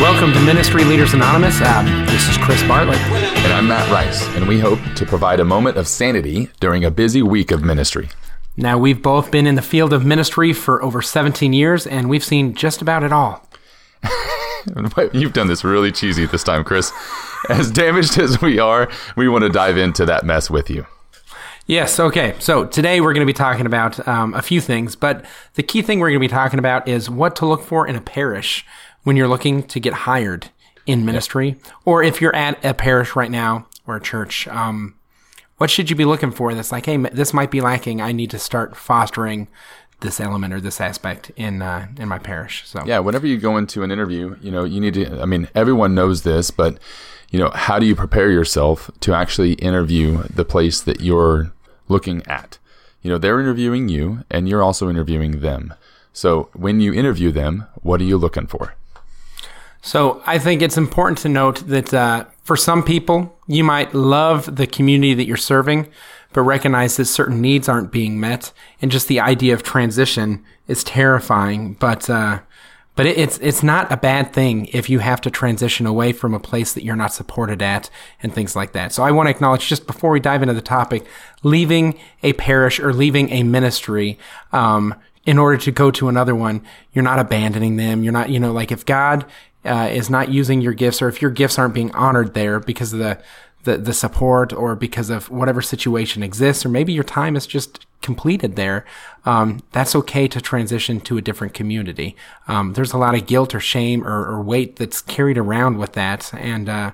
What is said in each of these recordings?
Welcome to Ministry Leaders Anonymous. Um, this is Chris Bartlett. And I'm Matt Rice, and we hope to provide a moment of sanity during a busy week of ministry. Now, we've both been in the field of ministry for over 17 years, and we've seen just about it all. You've done this really cheesy this time, Chris. As damaged as we are, we want to dive into that mess with you. Yes, okay. So today we're going to be talking about um, a few things, but the key thing we're going to be talking about is what to look for in a parish when you're looking to get hired in ministry, or if you're at a parish right now or a church. Um, what should you be looking for that's like, hey, this might be lacking. I need to start fostering this element or this aspect in uh, in my parish. So yeah, whenever you go into an interview, you know you need to. I mean, everyone knows this, but you know, how do you prepare yourself to actually interview the place that you're looking at? You know, they're interviewing you, and you're also interviewing them. So when you interview them, what are you looking for? So I think it's important to note that uh, for some people, you might love the community that you're serving, but recognize that certain needs aren't being met, and just the idea of transition is terrifying. But uh, but it, it's it's not a bad thing if you have to transition away from a place that you're not supported at and things like that. So I want to acknowledge just before we dive into the topic, leaving a parish or leaving a ministry. Um, in order to go to another one, you're not abandoning them. You're not, you know, like if God uh, is not using your gifts or if your gifts aren't being honored there because of the, the, the support or because of whatever situation exists, or maybe your time is just completed there, um, that's okay to transition to a different community. Um, there's a lot of guilt or shame or, or, weight that's carried around with that. And, uh,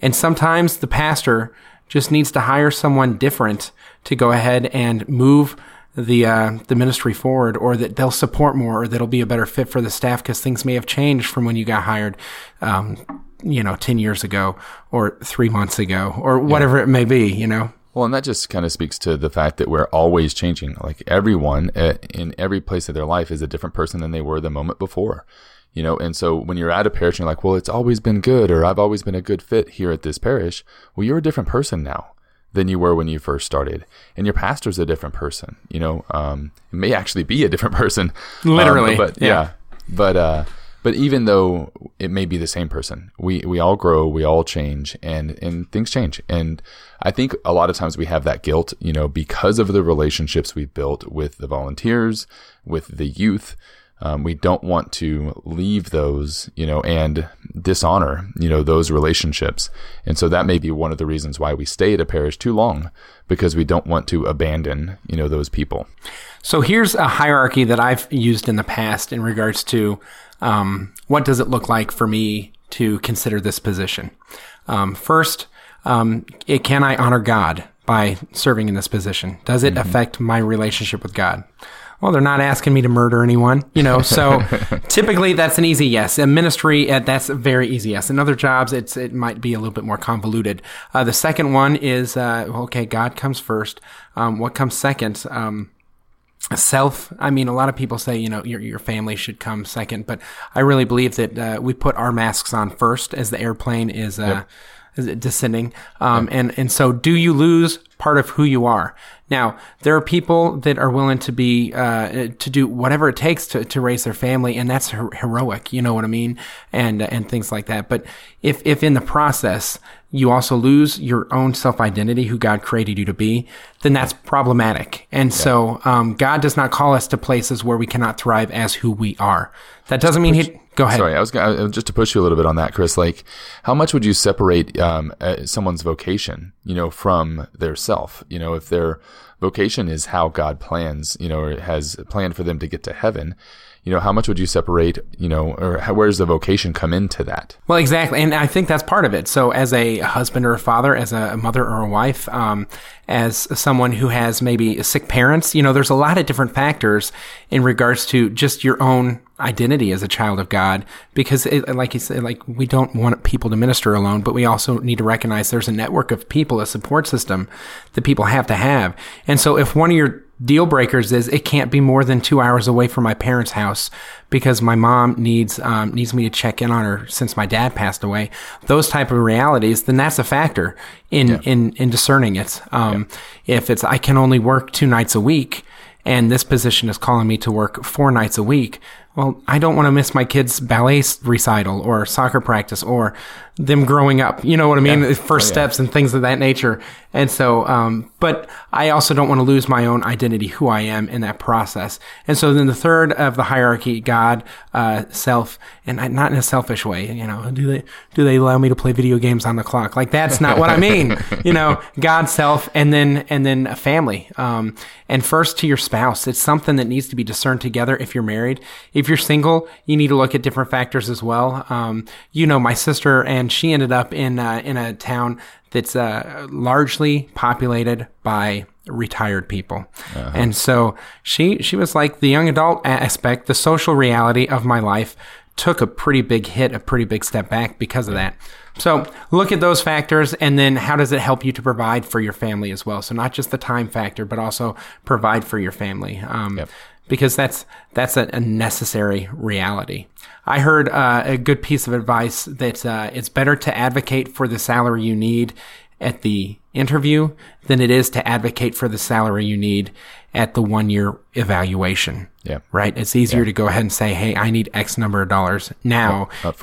and sometimes the pastor just needs to hire someone different to go ahead and move the uh, the ministry forward, or that they'll support more, or that'll be a better fit for the staff because things may have changed from when you got hired, um, you know, ten years ago, or three months ago, or whatever yeah. it may be. You know. Well, and that just kind of speaks to the fact that we're always changing. Like everyone uh, in every place of their life is a different person than they were the moment before. You know, and so when you're at a parish, and you're like, well, it's always been good, or I've always been a good fit here at this parish. Well, you're a different person now than you were when you first started. And your pastor's a different person. You know, um, it may actually be a different person, literally. Um, but yeah. yeah, but uh, but even though it may be the same person, we we all grow, we all change, and and things change. And I think a lot of times we have that guilt, you know, because of the relationships we've built with the volunteers, with the youth. Um, we don't want to leave those, you know, and dishonor, you know, those relationships. And so that may be one of the reasons why we stay at a parish too long because we don't want to abandon, you know, those people. So here's a hierarchy that I've used in the past in regards to um, what does it look like for me to consider this position. Um, first, um, it, can I honor God by serving in this position? Does it mm-hmm. affect my relationship with God? Well, they're not asking me to murder anyone, you know. So typically that's an easy yes. A ministry, uh, that's a very easy yes. In other jobs, it's it might be a little bit more convoluted. Uh, the second one is uh, okay. God comes first. Um, what comes second? Um, self i mean a lot of people say you know your, your family should come second but i really believe that uh, we put our masks on first as the airplane is uh, yep descending. Um, and, and so do you lose part of who you are? Now, there are people that are willing to be, uh, to do whatever it takes to, to raise their family, and that's her- heroic, you know what I mean? And, and things like that. But if, if in the process, you also lose your own self identity, who God created you to be, then that's problematic. And yeah. so, um, God does not call us to places where we cannot thrive as who we are. That doesn't mean he, Go ahead. Sorry, I was gonna, just to push you a little bit on that, Chris. Like, how much would you separate um, someone's vocation, you know, from their self? You know, if their vocation is how God plans, you know, or has planned for them to get to heaven, you know, how much would you separate, you know, or how, where does the vocation come into that? Well, exactly. And I think that's part of it. So as a husband or a father, as a mother or a wife, um, as someone who has maybe sick parents, you know, there's a lot of different factors in regards to just your own identity as a child of God because it, like you said like we don't want people to minister alone but we also need to recognize there's a network of people a support system that people have to have and so if one of your deal breakers is it can't be more than two hours away from my parents' house because my mom needs um, needs me to check in on her since my dad passed away. Those type of realities, then that's a factor in Yeah. in in discerning it. Um, If it's I can only work two nights a week, and this position is calling me to work four nights a week. Well, I don't want to miss my kids' ballet recital or soccer practice or them growing up. You know what I mean? Yeah. First Oh, yeah. steps and things of that nature. And so, um, but I also don't want to lose my own identity, who I am in that process. And so then the third of the hierarchy, God, uh, self, and I, not in a selfish way, you know, do they, do they allow me to play video games on the clock? Like that's not what I mean. You know, God, self, and then, and then a family. Um, and first to your spouse. It's something that needs to be discerned together if you're married. If you're single, you need to look at different factors as well. Um, you know, my sister and she ended up in, uh, in a town that's uh, largely populated by retired people. And so she she was like the young adult aspect, the social reality of my life took a pretty big hit, a pretty big step back because of that. So look at those factors and then how does it help you to provide for your family as well? So not just the time factor, but also provide for your family. Um, Yep. Because that's that's a, a necessary reality. I heard uh, a good piece of advice that uh, it's better to advocate for the salary you need at the interview than it is to advocate for the salary you need at the one year evaluation. Yeah. Right. It's easier to go ahead and say, "Hey, I need X number of dollars now." up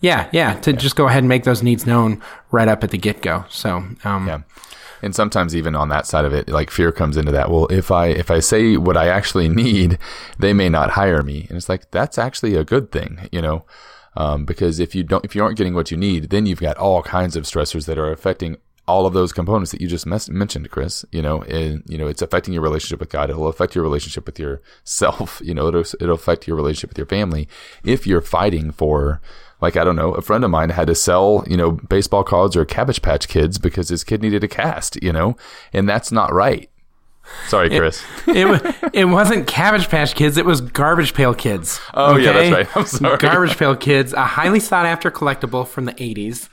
yeah, yeah. To just go ahead and make those needs known right up at the get go. So, um, Yeah. And sometimes even on that side of it, like fear comes into that. Well, if I if I say what I actually need, they may not hire me. And it's like that's actually a good thing, you know. Um, because if you don't if you aren't getting what you need, then you've got all kinds of stressors that are affecting all of those components that you just mes- mentioned, Chris. You know, and you know it's affecting your relationship with God. It'll affect your relationship with yourself. You know, it'll it'll affect your relationship with your family if you're fighting for like I don't know, a friend of mine had to sell, you know, baseball cards or Cabbage Patch Kids because his kid needed a cast, you know, and that's not right. Sorry, Chris. it wa- it wasn't Cabbage Patch Kids. It was Garbage Pail Kids. Oh, yeah, that's right. I'm sorry. Garbage Pail Kids, a highly sought after collectible from the '80s.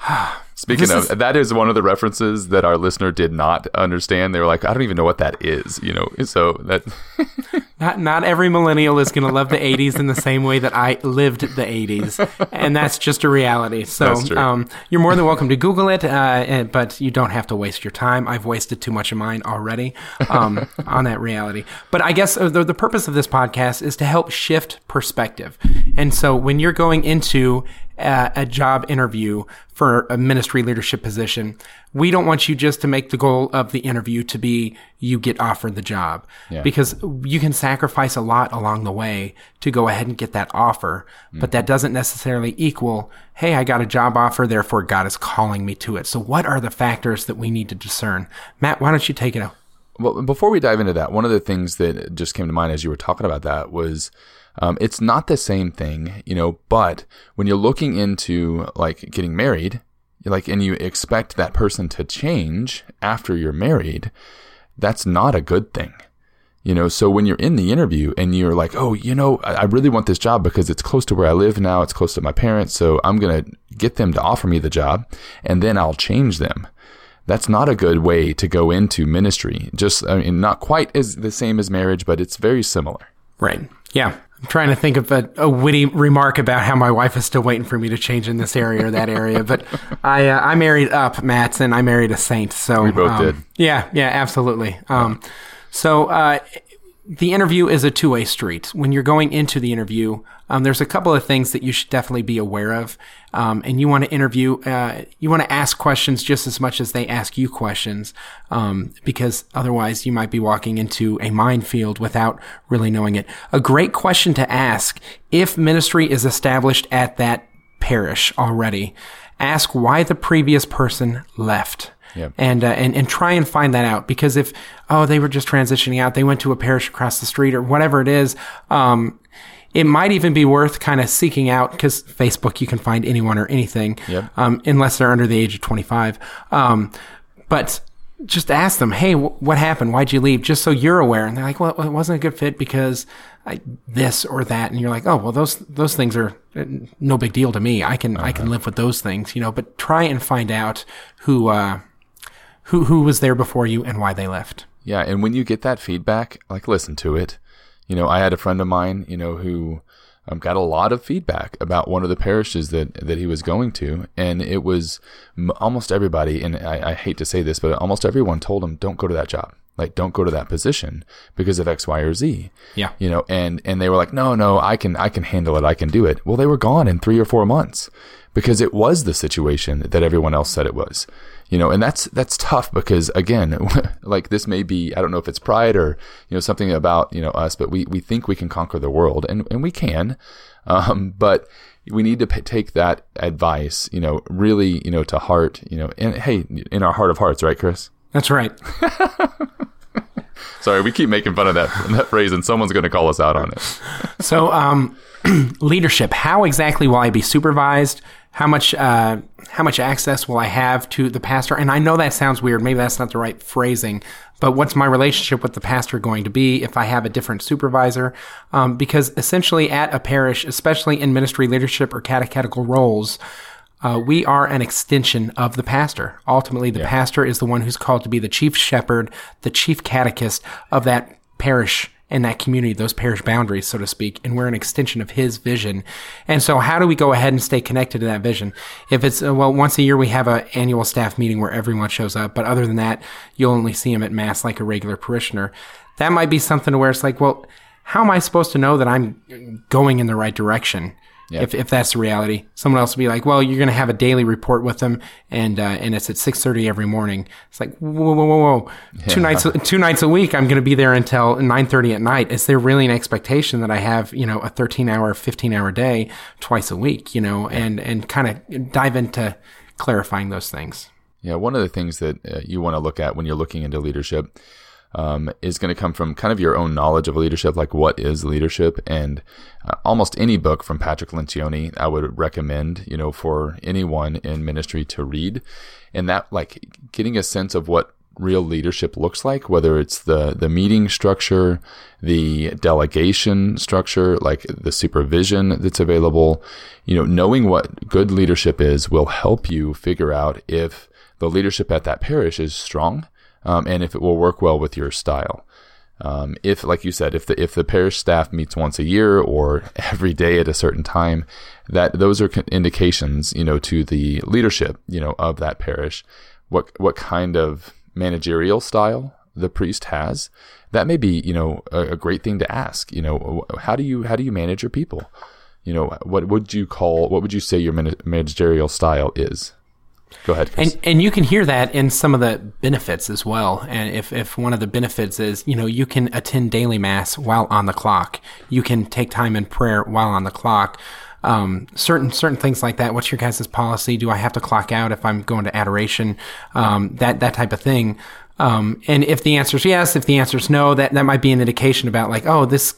Speaking This of, is- that is one of the references that our listener did not understand. They were like, I don't even know what that is, you know. So that Not not every millennial is going to love the '80s in the same way that I lived the '80s, and that's just a reality. So um, you're more than welcome to Google it, uh, and, but you don't have to waste your time. I've wasted too much of mine already um, on that reality. But I guess uh, the, the purpose of this podcast is to help shift perspective. And so when you're going into a, a job interview for a ministry leadership position, we don't want you just to make the goal of the interview to be you get offered the job Yeah. because you can sacrifice a lot along the way to go ahead and get that offer, but that doesn't necessarily equal, hey, I got a job offer, therefore God is calling me to it. So what are the factors that we need to discern? Matt, why don't you take it out? Well, before we dive into that, one of the things that just came to mind as you were talking about that was um, it's not the same thing, you know, but when you're looking into like getting married, like, and you expect that person to change after you're married, that's not a good thing. You know, so when you're in the interview and you're like, oh, you know, I really want this job because it's close to where I live now, it's close to my parents, so I'm going to get them to offer me the job and then I'll change them. That's not a good way to go into ministry. Just, I mean, not quite as the same as marriage, but it's very similar. Right. Yeah. I'm trying to think of a, a witty remark about how my wife is still waiting for me to change in this area or that area. But I uh, I married up, Matt, and I married a saint. So we both did. Yeah, yeah, absolutely. Um, so uh, the interview is a two way street. When you're going into the interview, um, there's a couple of things that you should definitely be aware of. Um, and you want to interview, uh, you want to ask questions just as much as they ask you questions, um, because otherwise you might be walking into a minefield without really knowing it. A great question to ask if ministry is established at that parish already, ask why the previous person left Yep. and, uh, and and try and find that out because if oh they were just transitioning out they went to a parish across the street or whatever it is um, it might even be worth kind of seeking out because Facebook you can find anyone or anything Yep. um, unless they're under the age of 25 um, but just ask them hey wh- what happened? Why'd you leave? Just so you're aware. And they're like well it wasn't a good fit because I, this or that. And you're like oh well those those things are uh, no big deal to me. I can I can live with those things you know but try and find out who uh, who who was there before you and why they left. Yeah, and when you get that feedback, like listen to it. You know, I had a friend of mine, you know, who um, got a lot of feedback about one of the parishes that that he was going to, and it was m- almost everybody. And I, I hate to say this, but almost everyone told him, "Don't go to that job." Like, don't go to that position because of X, Y, or Z. Yeah. You know, and and they were like, no, no, I can I can handle it. I can do it. Well, they were gone in three or four months because it was the situation that everyone else said it was. You know, and that's that's tough because again, like this may be I don't know if it's pride or you know something about you know us, but we we think we can conquer the world, and and we can, um, but we need to p- take that advice, you know, really, you know, to heart, you know, and hey, in our heart of hearts, right, Chris? That's right. Sorry, we keep making fun of that that phrase, and someone's going to call us out on it. So, um, leadership. How exactly will I be supervised? How much uh, how much access will I have to the pastor? And I know that sounds weird. Maybe that's not the right phrasing. But what's my relationship with the pastor going to be if I have a different supervisor? Um, because essentially, at a parish, especially in ministry leadership or catechetical roles, uh, we are an extension of the pastor. Ultimately, the pastor is the one who's called to be the chief shepherd, the chief catechist of that parish and that community, those parish boundaries, so to speak. And we're an extension of his vision. And so, how do we go ahead and stay connected to that vision? If it's, uh, well, once a year we have an annual staff meeting where everyone shows up, but other than that, you'll only see him at Mass like a regular parishioner. That might be something to where it's like, well, how am I supposed to know that I'm going in the right direction? If, if that's the reality, someone else will be like, "Well, you're going to have a daily report with them, and uh, and it's at six thirty every morning." It's like, whoa, whoa, whoa, whoa! Two nights, two nights a week, I'm going to be there until nine thirty at night. Is there really an expectation that I have, you know, a thirteen hour, fifteen hour day twice a week, you know, and and kind of dive into clarifying those things. Yeah, one of the things that uh, you want to look at when you're looking into leadership um, is going to come from kind of your own knowledge of leadership, like what is leadership, and uh, almost any book from Patrick Lencioni I would recommend, you know, for anyone in ministry to read, and that like getting a sense of what real leadership looks like, whether it's the the meeting structure, the delegation structure, like the supervision that's available, you know, knowing what good leadership is will help you figure out if the leadership at that parish is strong um, and if it will work well with your style. Um, if, like you said, if the if the parish staff meets once a year or every day at a certain time, that those are indications, you know, to the leadership, you know, of that parish, what what kind of managerial style the priest has. That may be, you know, a, a great thing to ask. You know, how do you how do you manage your people? You know, what would you call what would you say your managerial style is? Go ahead. Chris. And and you can hear that in some of the benefits as well. And if if one of the benefits is, you know, you can attend daily mass while on the clock. You can take time in prayer while on the clock. Um, certain certain things like that. What's your guys' policy? Do I have to clock out if I'm going to adoration? Um, that that type of thing. Um, and if the answer is yes, if the answer is no, that that might be an indication about like, oh, this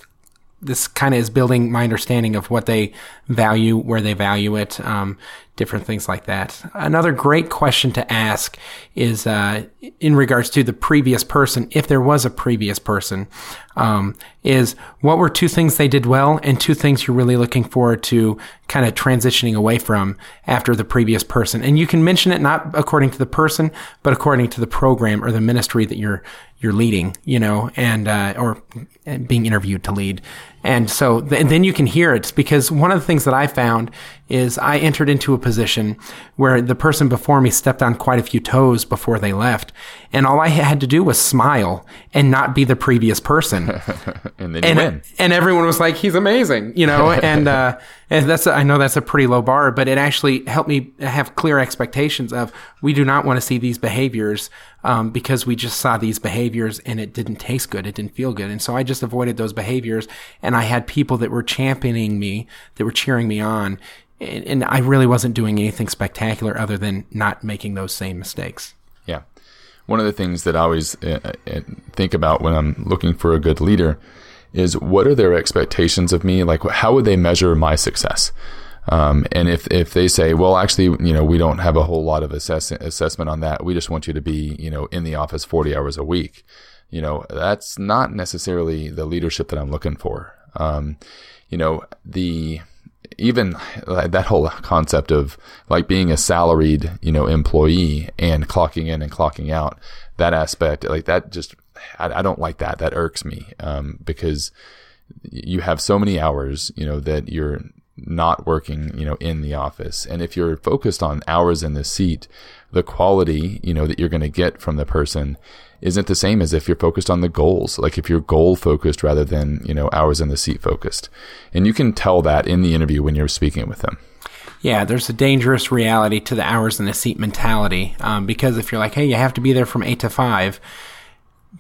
this kind of is building my understanding of what they value, where they value it, um, different things like that. Another great question to ask is uh, in regards to the previous person, if there was a previous person, um, is what were two things they did well and two things you're really looking forward to kind of transitioning away from after the previous person. And you can mention it not according to the person, but according to the program or the ministry that you're you're leading, you know, and uh, or being interviewed to lead. And so th- then you can hear it because one of the things that I found is I entered into a position where the person before me stepped on quite a few toes before they left. And all I had to do was smile and not be the previous person. and then and, win. And everyone was like, he's amazing, you know, and, uh, and that's, a, I know that's a pretty low bar, but it actually helped me have clear expectations of we do not want to see these behaviors, um, because we just saw these behaviors and it didn't taste good. It didn't feel good. And so I just avoided those behaviors. And I had people that were championing me, that were cheering me on and I really wasn't doing anything spectacular other than not making those same mistakes. Yeah. One of the things that I always uh, uh, think about when I'm looking for a good leader is what are their expectations of me? Like, how would they measure my success? Um, and if, if they say, well, actually, you know, we don't have a whole lot of assess- assessment on that. We just want you to be, you know, in the office 40 hours a week. You know, that's not necessarily the leadership that I'm looking for. Um, you know, the, even that whole concept of like being a salaried, you know, employee and clocking in and clocking out, that aspect, like that just, I, I don't like that. That irks me um, because you have so many hours, you know, that you're not working, you know, in the office. And if you're focused on hours in the seat, the quality, you know, that you're going to get from the person isn't the same as if you're focused on the goals. Like if you're goal focused rather than, you know, hours in the seat focused. And you can tell that in the interview when you're speaking with them. Yeah, there's a dangerous reality to the hours in the seat mentality um, because if you're like, hey, you have to be there from eight to five,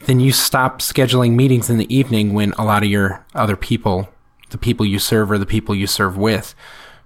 then you stop scheduling meetings in the evening when a lot of your other people, the people you serve or the people you serve with,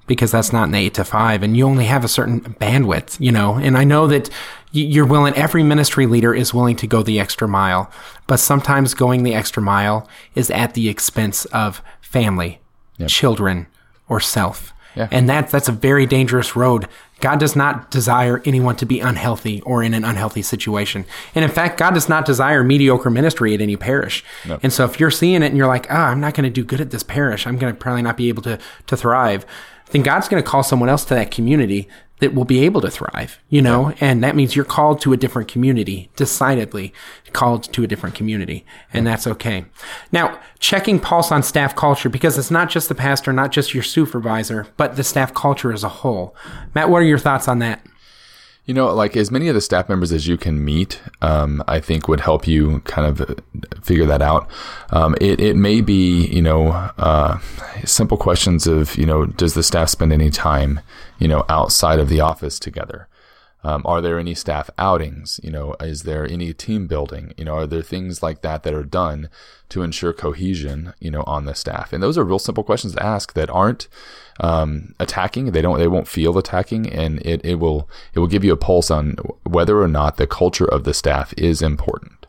because that's not an eight to five and you only have a certain bandwidth, you know. And I know that you're willing, every ministry leader is willing to go the extra mile, but sometimes going the extra mile is at the expense of family, yep. children, or self. Yeah. And that, that's a very dangerous road. God does not desire anyone to be unhealthy or in an unhealthy situation. And in fact, God does not desire mediocre ministry at any parish. No. And so if you're seeing it and you're like, ah, oh, I'm not going to do good at this parish, I'm going to probably not be able to, to thrive then God's going to call someone else to that community that will be able to thrive, you know, and that means you're called to a different community, decidedly called to a different community, and that's okay. Now, checking pulse on staff culture, because it's not just the pastor, not just your supervisor, but the staff culture as a whole. Matt, what are your thoughts on that? You know, like as many of the staff members as you can meet, um, I think would help you kind of figure that out. Um, it, it may be, you know, uh, simple questions of, you know, does the staff spend any time, you know, outside of the office together? Um, are there any staff outings? You know, is there any team building? You know, are there things like that that are done to ensure cohesion? You know, on the staff, and those are real simple questions to ask that aren't um, attacking. They don't. They won't feel attacking, and it it will it will give you a pulse on whether or not the culture of the staff is important.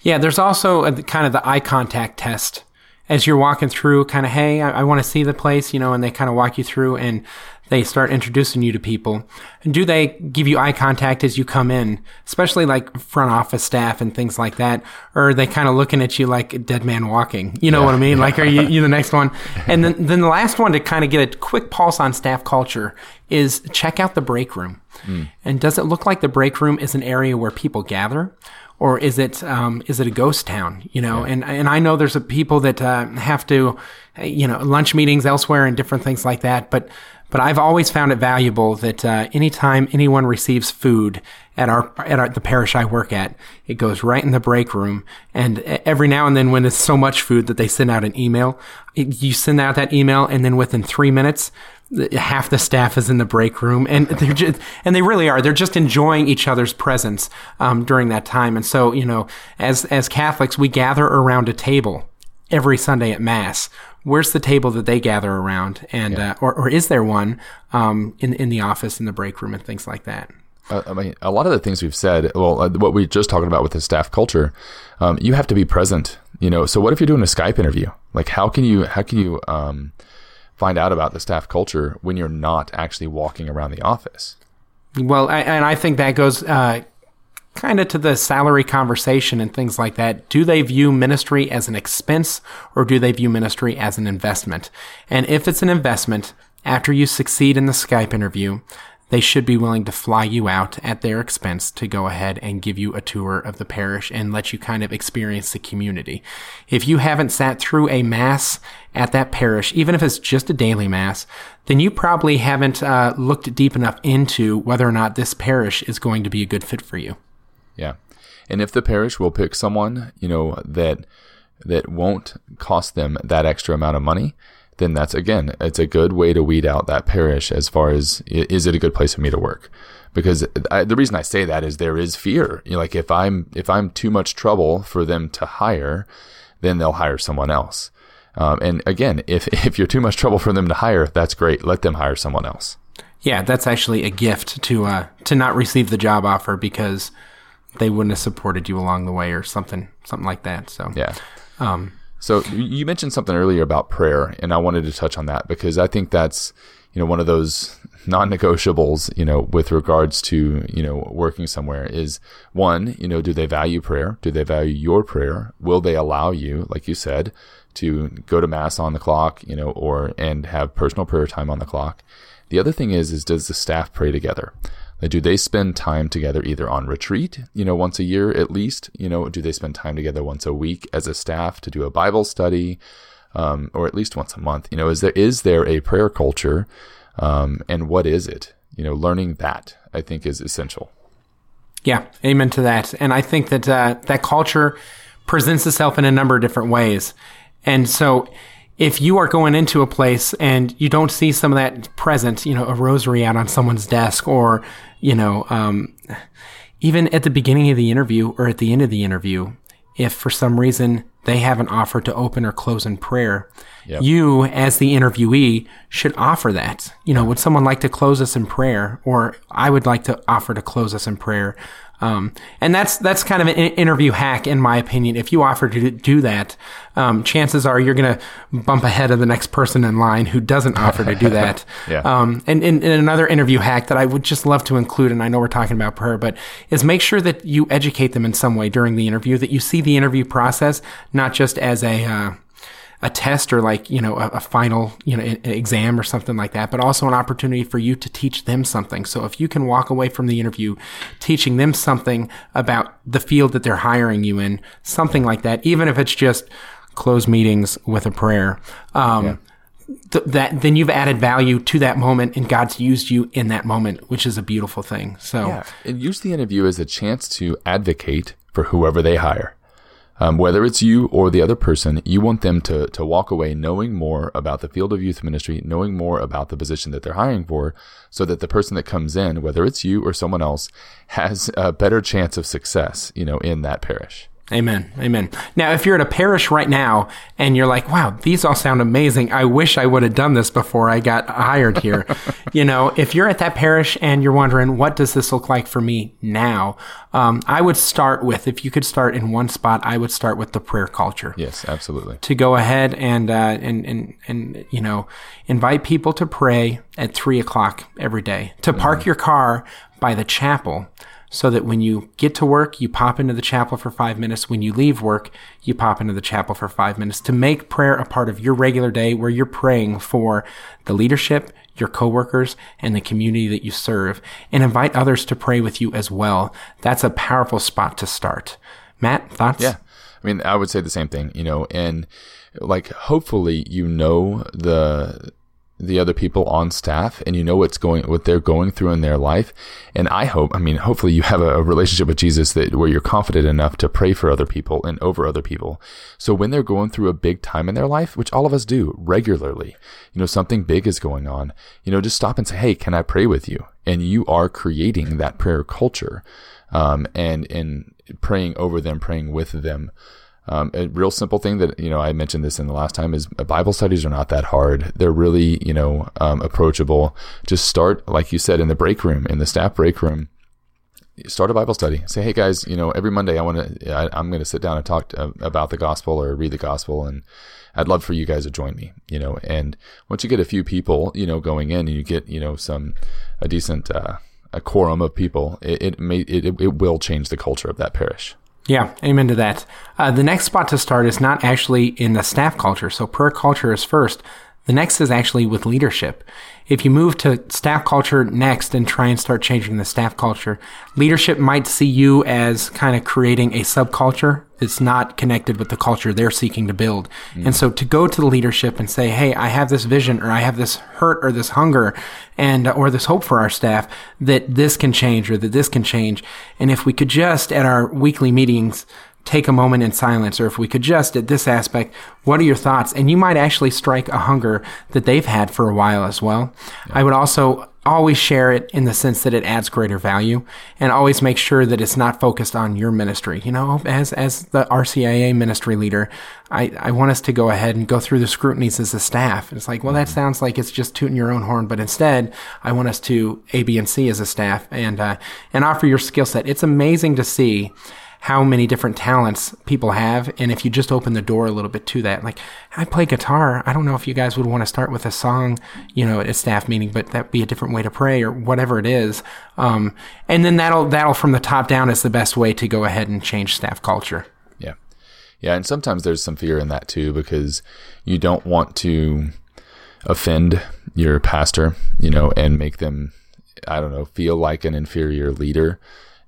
Yeah, there's also a, kind of the eye contact test as you're walking through, kind of, hey, I, I want to see the place, you know, and they kind of walk you through and they start introducing you to people. And do they give you eye contact as you come in, especially like front office staff and things like that? Or are they kind of looking at you like a dead man walking? You know yeah. what I mean? Like, are you, you the next one? And then, then the last one to kind of get a quick pulse on staff culture is check out the break room. Mm. And does it look like the break room is an area where people gather? Or is it um, is it a ghost town? You know, yeah. and and I know there's a people that uh, have to, you know, lunch meetings elsewhere and different things like that. But but I've always found it valuable that uh, anytime anyone receives food at our at our, the parish I work at, it goes right in the break room. And every now and then, when it's so much food that they send out an email, it, you send out that email, and then within three minutes, half the staff is in the break room and they're just and they really are they're just enjoying each other's presence um, during that time and so you know as as catholics we gather around a table every sunday at mass where's the table that they gather around and yeah. uh, or, or is there one um, in in the office in the break room and things like that uh, I mean, a lot of the things we've said, well, uh, what we just talking about with the staff culture, um, you have to be present, you know. So what if you're doing a Skype interview? Like, how can you, how can you, um, find out about the staff culture when you're not actually walking around the office. Well, and I think that goes uh, kind of to the salary conversation and things like that. Do they view ministry as an expense or do they view ministry as an investment? And if it's an investment, after you succeed in the Skype interview, they should be willing to fly you out at their expense to go ahead and give you a tour of the parish and let you kind of experience the community. If you haven't sat through a mass at that parish, even if it's just a daily mass, then you probably haven't uh, looked deep enough into whether or not this parish is going to be a good fit for you. Yeah. And if the parish will pick someone, you know, that that won't cost them that extra amount of money, then that's again, it's a good way to weed out that parish as far as is it a good place for me to work? Because I, the reason I say that is there is fear. You know, like if I'm if I'm too much trouble for them to hire, then they'll hire someone else. Um, and again, if if you're too much trouble for them to hire, that's great. Let them hire someone else. Yeah, that's actually a gift to uh, to not receive the job offer because they wouldn't have supported you along the way or something something like that. So yeah. Um, so you mentioned something earlier about prayer, and I wanted to touch on that because I think that's you know one of those non-negotiables, you know, with regards to you know working somewhere is one, you know, do they value prayer? Do they value your prayer? Will they allow you, like you said, to go to mass on the clock, you know, or and have personal prayer time on the clock? The other thing is, is does the staff pray together? Like, do they spend time together either on retreat, you know, once a year at least? You know, do they spend time together once a week as a staff to do a Bible study, um, or at least once a month? You know, is there is there a prayer culture, um, and what is it? You know, learning that I think is essential. Yeah, amen to that. And I think that uh, that culture presents itself in a number of different ways. And so if you are going into a place and you don't see some of that present, you know, a rosary out on someone's desk or, you know, um, even at the beginning of the interview or at the end of the interview, if for some reason they haven't offered to open or close in prayer, yep. you as the interviewee should offer that. You know, would someone like to close us in prayer? Or I would like to offer to close us in prayer. Um, and that's that's kind of an interview hack, in my opinion. If you offer to do that, um, chances are you're going to bump ahead of the next person in line who doesn't offer to do that. yeah. Um, and, and, and, another interview hack that I would just love to include, and I know we're talking about prayer, but is make sure that you educate them in some way during the interview, that you see the interview process not just as a uh, a test or like you know a, a final you know exam or something like that but also an opportunity for you to teach them something. So if you can walk away from the interview teaching them something about the field that they're hiring you in something like that even if it's just close meetings with a prayer um, yeah. th- that then you've added value to that moment and god's used you in that moment which is a beautiful thing. So yeah. And use the interview as a chance to advocate for whoever they hire um, whether it's you or the other person, you want them to, to walk away knowing more about the field of youth ministry, knowing more about the position that they're hiring for, so that the person that comes in, whether it's you or someone else, has a better chance of success, you know, in that parish. Amen. Amen. Now, if you're at a parish right now and you're like, wow, these all sound amazing. I wish I would have done this before I got hired here. you know, if you're at that parish and you're wondering, what does this look like for me now? Um, I would start with, if you could start in one spot, I would start with the prayer culture. Yes, absolutely. To go ahead and, uh, and, and, and, you know, invite people to pray at three o'clock every day, to park mm-hmm. your car by the chapel so that when you get to work, you pop into the chapel for five minutes. When you leave work, you pop into the chapel for five minutes to make prayer a part of your regular day where you're praying for the leadership, your coworkers, and the community that you serve and invite others to pray with you as well. That's a powerful spot to start. Matt, thoughts? Yeah. I mean, I would say the same thing, you know, and like hopefully you know the the other people on staff and you know what's going what they're going through in their life. And i hope i mean hopefully you have a, relationship with jesus that where you're confident enough to pray for other people and over other people. So when they're going through a big time in their life which all of us do regularly you know something big is going on you know just stop and say hey can i pray with you? And you are creating that prayer culture um, and and praying over them praying with them um, a real simple thing that you know I mentioned this in the last time is uh, Bible studies are not that hard. They're really you know um, approachable. Just start like you said in the break room in the staff break room. Start a Bible study. Say, hey guys, you know every Monday I want to I'm going to sit down and talk to, uh, about the gospel or read the gospel, and I'd love for you guys to join me. You know, and once you get a few people, you know, going in, and you get you know some a decent uh, a quorum of people, it it, may, it it will change the culture of that parish. Yeah, amen to that. Uh, the next spot to start is not actually in the staff culture. So prayer culture is first. The next is actually with leadership. If you move to staff culture next and try and start changing the staff culture, leadership might see you as kind of creating a subculture that's not connected with the culture they're seeking to build. Mm. And so to go to the leadership and say, Hey, I have this vision or I have this hurt or this hunger and, or this hope for our staff that this can change or that this can change. And if we could just at our weekly meetings, take a moment in silence, or if we could just at this aspect, what are your thoughts? And you might actually strike a hunger that they've had for a while as well. Yeah. I would also always share it in the sense that it adds greater value and always make sure that it's not focused on your ministry. You know, as, as the RCIA ministry leader, I, I want us to go ahead and go through the scrutinies as a staff. It's like, well, that mm-hmm. sounds like it's just tooting your own horn, but instead I want us to A, B, and C as a staff and, uh, and offer your skill set. It's amazing to see how many different talents people have. And if you just open the door a little bit to that, like I play guitar, I don't know if you guys would want to start with a song, you know, at a staff meeting, but that'd be a different way to pray or whatever it is. Um, and then that'll, that'll from the top down is the best way to go ahead and change staff culture. Yeah. Yeah. And sometimes there's some fear in that too, because you don't want to offend your pastor, you know, and make them, I don't know, feel like an inferior leader.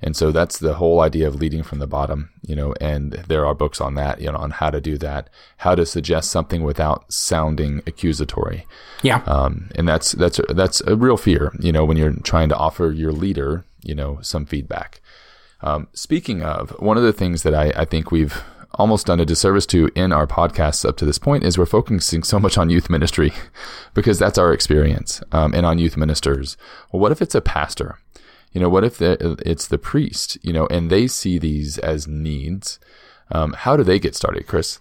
And so that's the whole idea of leading from the bottom, you know, and there are books on that, you know, on how to do that, how to suggest something without sounding accusatory. Yeah. Um, and that's, that's, that's a real fear, you know, when you're trying to offer your leader, you know, some feedback. Um, speaking of, one of the things that I, I think we've almost done a disservice to in our podcasts up to this point is we're focusing so much on youth ministry because that's our experience um, and on youth ministers. Well, what if it's a pastor? You know, what if it's the priest, you know, and they see these as needs? Um, how do they get started, Chris?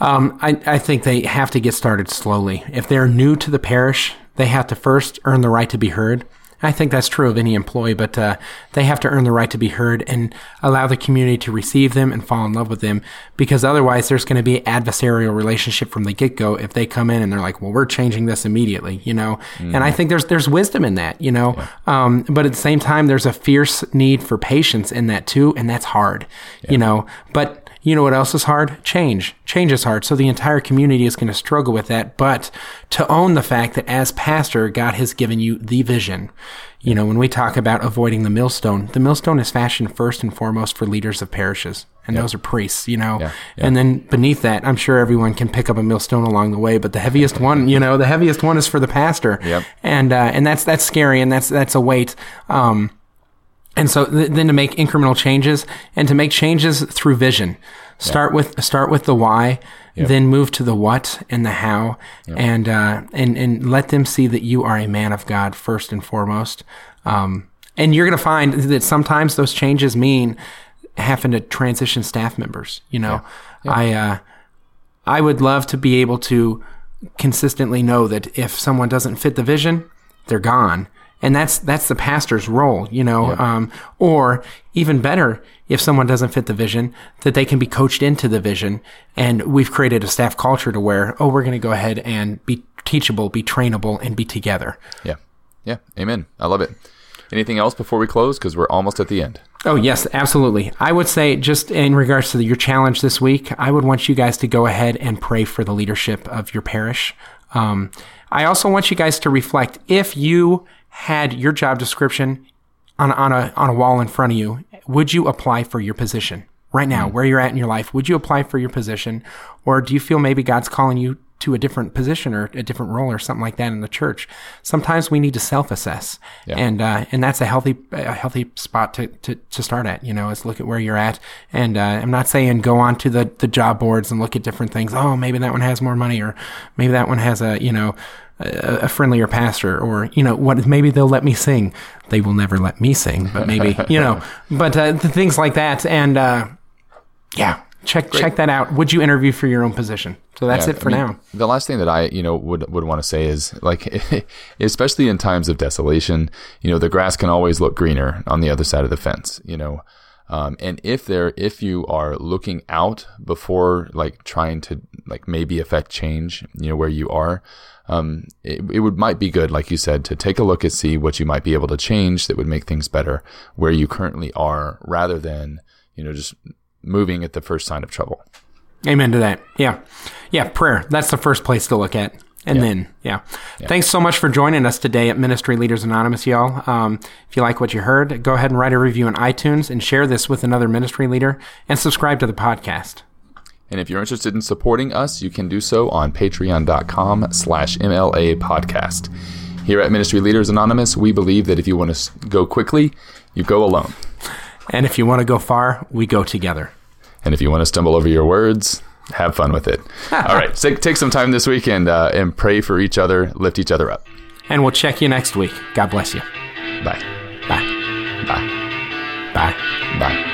Um, I, I think they have to get started slowly. If they're new to the parish, they have to first earn the right to be heard. I think that's true of any employee, but uh, they have to earn the right to be heard and allow the community to receive them and fall in love with them. Because otherwise, there's going to be adversarial relationship from the get go if they come in and they're like, "Well, we're changing this immediately," you know. Mm. And I think there's there's wisdom in that, you know. Yeah. Um, but at the same time, there's a fierce need for patience in that too, and that's hard, yeah. you know. But you know what else is hard? Change. Change is hard. So the entire community is going to struggle with that. But to own the fact that as pastor, God has given you the vision. You know, when we talk about avoiding the millstone, the millstone is fashioned first and foremost for leaders of parishes. And yep. those are priests, you know. Yeah, yeah. And then beneath that, I'm sure everyone can pick up a millstone along the way, but the heaviest one, you know, the heaviest one is for the pastor. Yep. And, uh, and that's, that's scary and that's, that's a weight. Um, and so th- then to make incremental changes and to make changes through vision. Start yeah. with start with the why, yep. then move to the what and the how, yep. and uh, and and let them see that you are a man of God first and foremost. Um, and you're going to find that sometimes those changes mean having to transition staff members. You know, yeah. I uh, I would love to be able to consistently know that if someone doesn't fit the vision, they're gone and that's that's the pastor's role, you know. Yeah. Um, or even better, if someone doesn't fit the vision, that they can be coached into the vision. And we've created a staff culture to where, oh, we're going to go ahead and be teachable, be trainable, and be together. Yeah, yeah, amen. I love it. Anything else before we close? Because we're almost at the end. Oh, yes, absolutely. I would say, just in regards to the, your challenge this week, I would want you guys to go ahead and pray for the leadership of your parish. Um, I also want you guys to reflect if you had your job description on, on a on a wall in front of you, would you apply for your position right now, mm where you're at in your life? Would you apply for your position, or do you feel maybe God's calling you to a different position or a different role or something like that in the church? Sometimes we need to self-assess, yeah. and uh, and that's a healthy a healthy spot to, to to start at. You know, is look at where you're at, and uh, I'm not saying go on to the the job boards and look at different things. Oh, maybe that one has more money, or maybe that one has a you know a, a friendlier pastor or you know what maybe they'll let me sing. They will never let me sing but maybe you know but uh, things like that. And uh, yeah check Great. check that out. Would you interview for your own position? So that's yeah, it for I mean, now. the last thing that i you know would would want to say is like especially in times of desolation you know the grass can always look greener on the other side of the fence you know um, and if there, if you are looking out before like trying to like maybe affect change, you know, where you are, um, it, it would might be good, like you said, to take a look and see what you might be able to change that would make things better where you currently are, rather than you know just moving at the first sign of trouble. Amen to that. Yeah, yeah. Prayer. That's the first place to look at. And yeah. then, yeah. yeah. Thanks so much for joining us today at Ministry Leaders Anonymous, y'all. Um, if you like what you heard, go ahead and write a review on iTunes and share this with another ministry leader and subscribe to the podcast. And if you're interested in supporting us, you can do so on patreon.com slash MLA podcast. Here at Ministry Leaders Anonymous, we believe that if you want to go quickly, you go alone. And if you want to go far, we go together. And if you want to stumble over your words, have fun with it. All right, take, take some time this week and, uh, and pray for each other, lift each other up. And we'll check you next week. God bless you. Bye. Bye. Bye. Bye. Bye.